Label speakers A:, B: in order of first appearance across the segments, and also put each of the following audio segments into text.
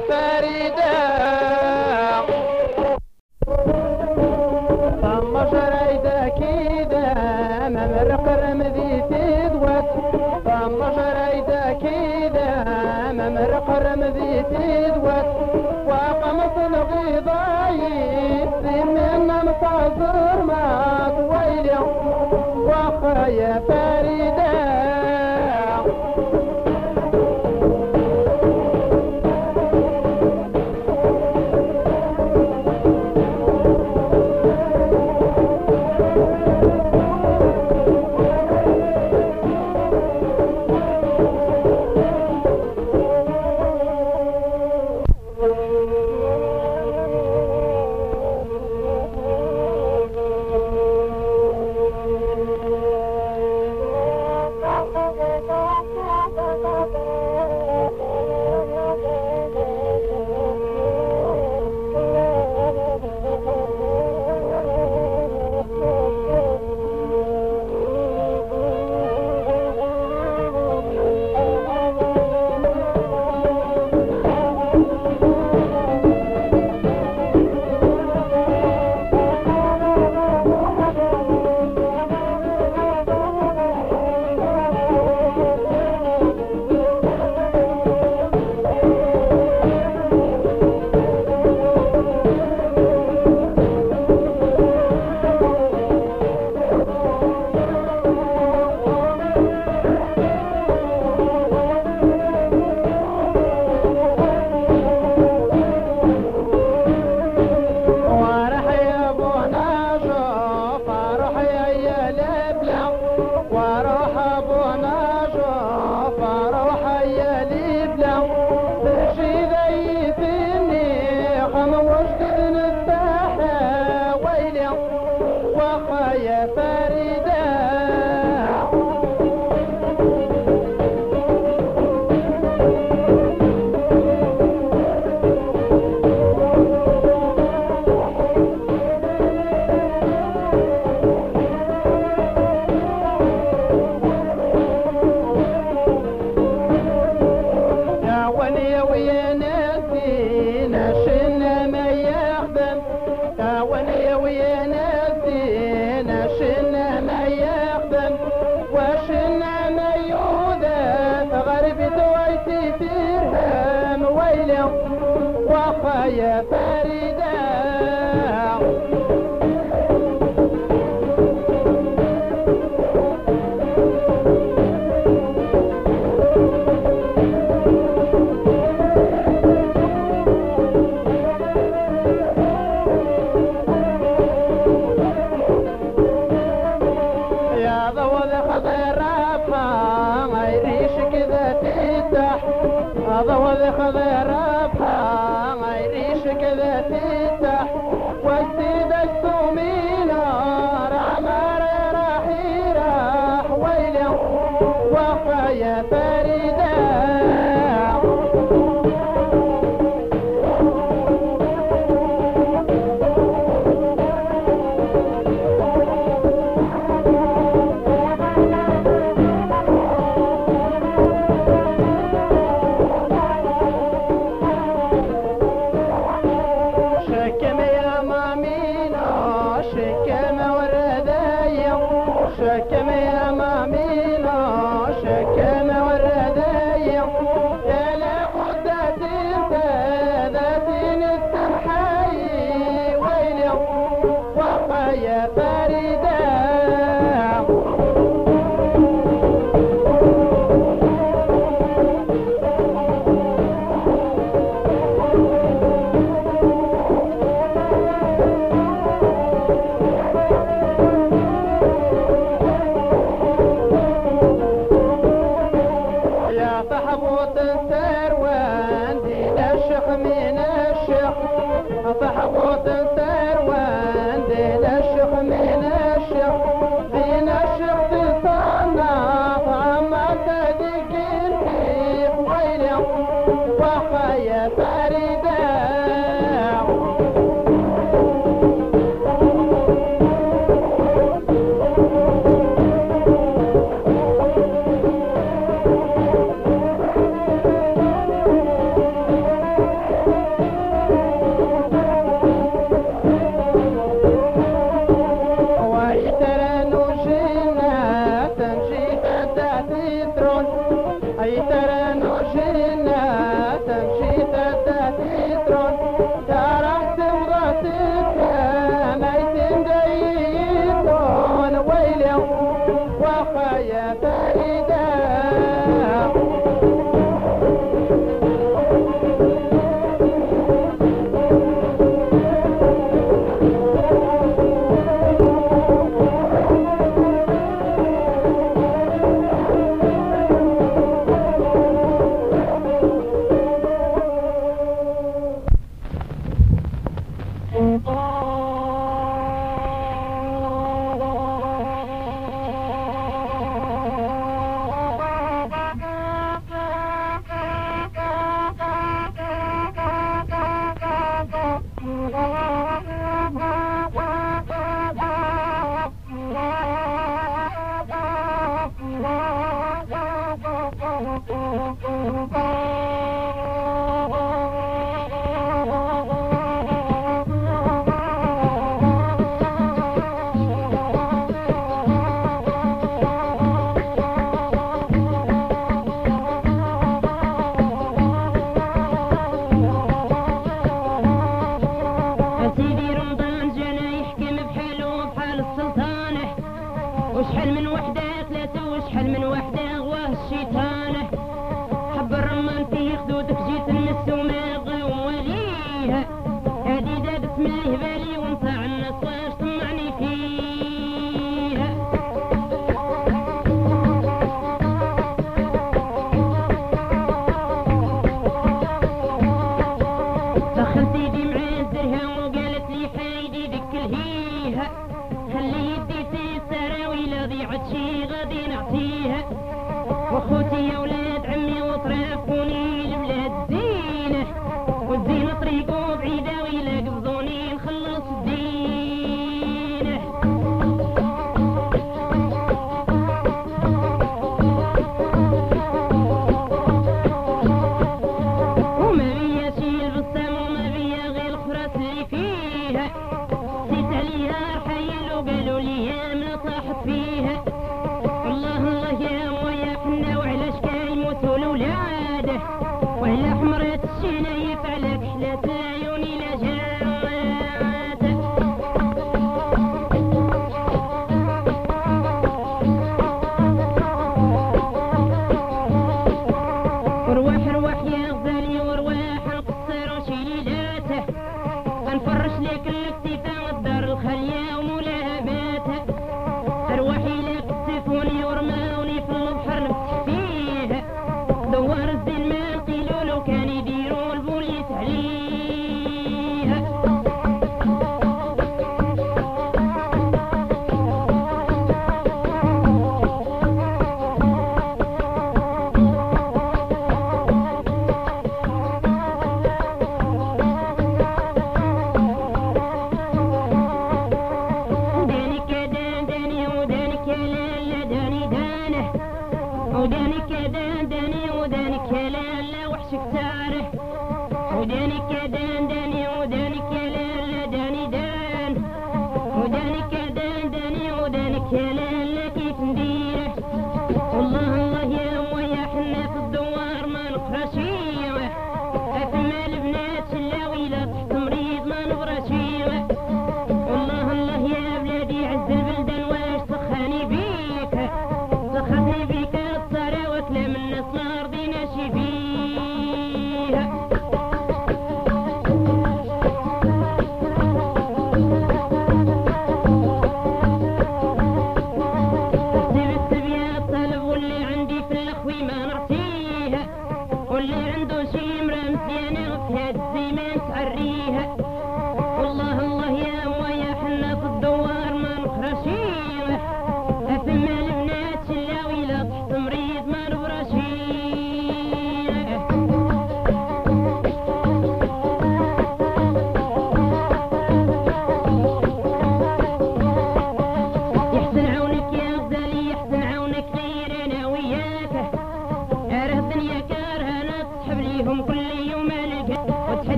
A: فريدة طم شريدة كيدة أنا مرقر مذي تدوت. طم شريدة كيدة أنا مرقر مذي تدوت. وقمت الغضايب ثم أنا متعذر مات ويلي وقايا فريدة What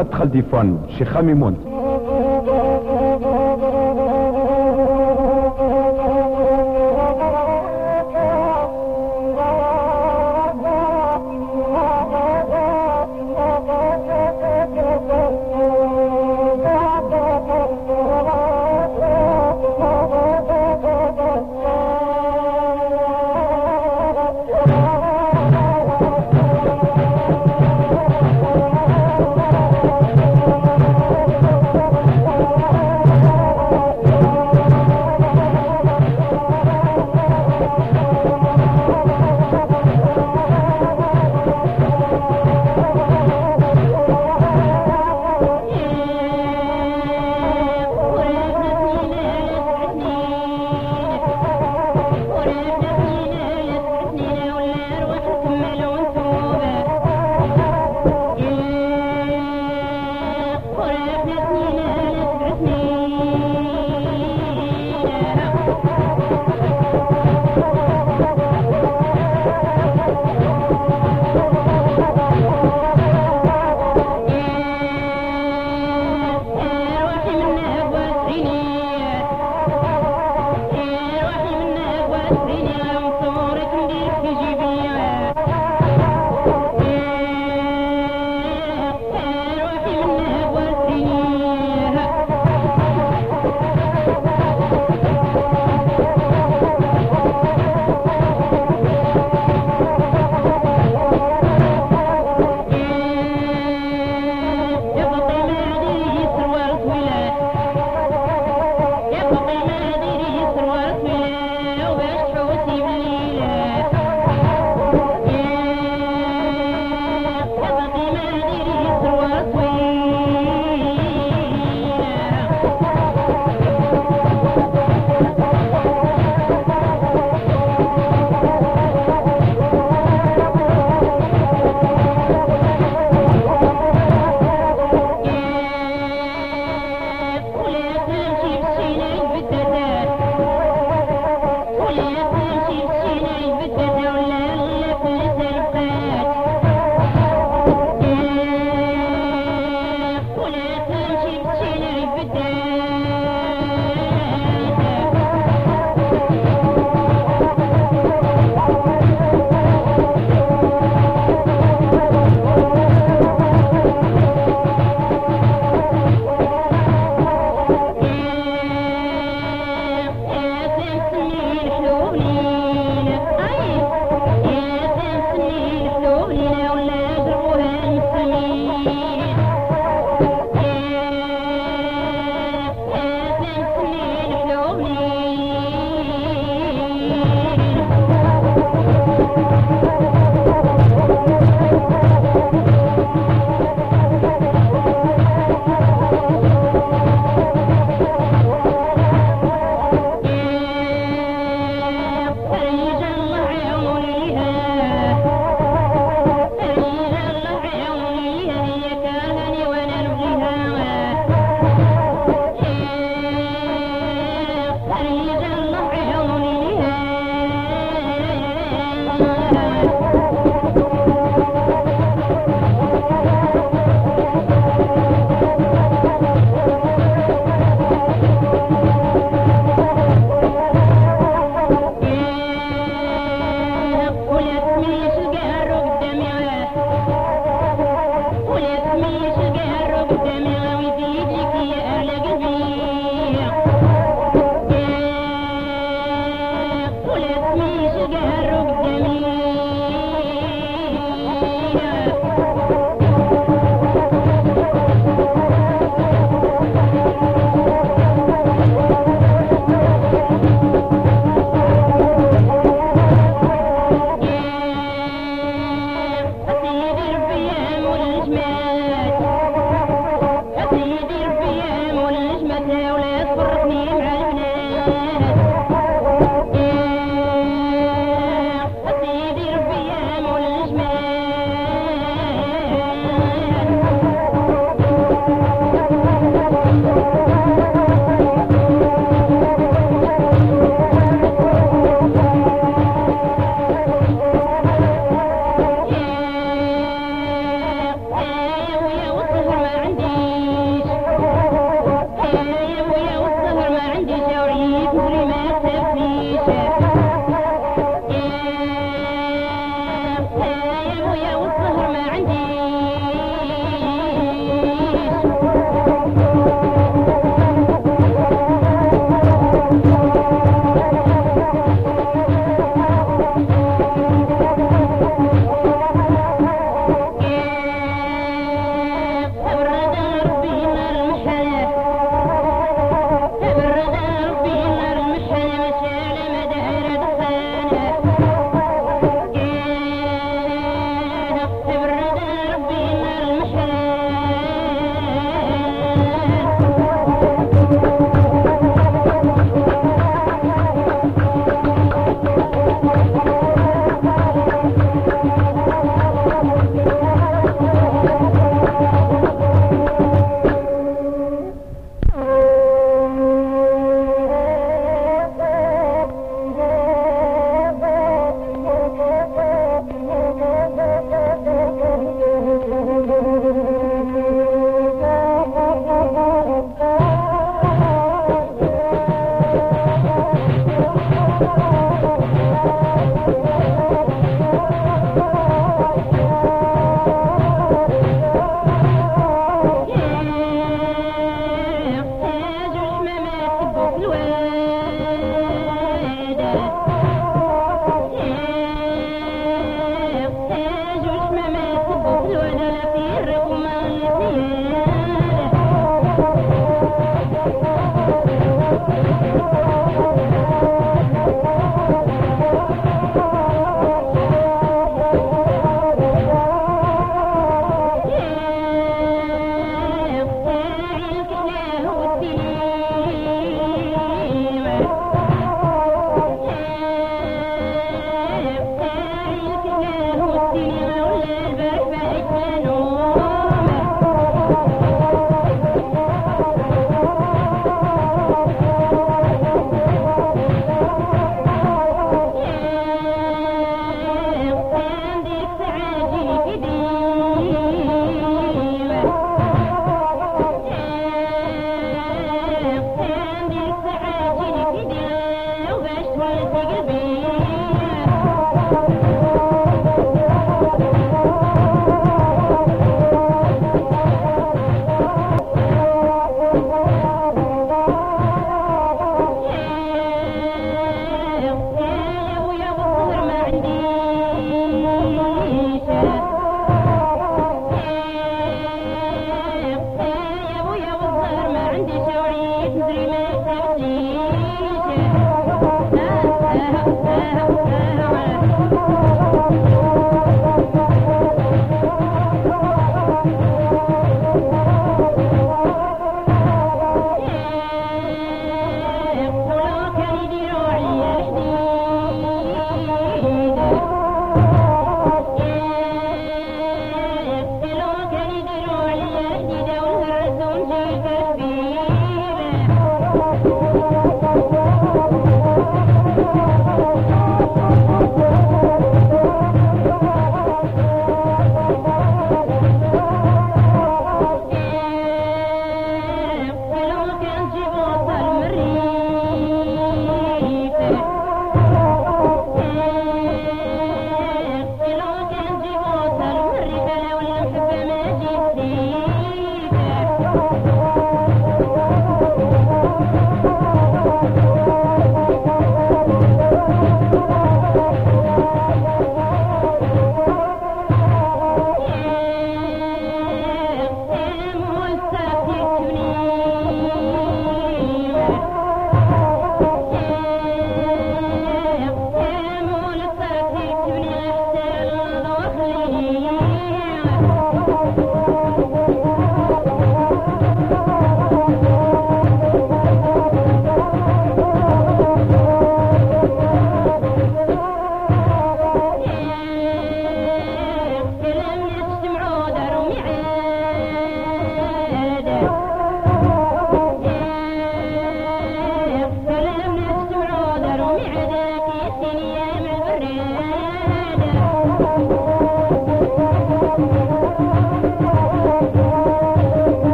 B: أسطونة خلديفان شيخ ميمون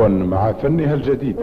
B: مع فنها الجديد.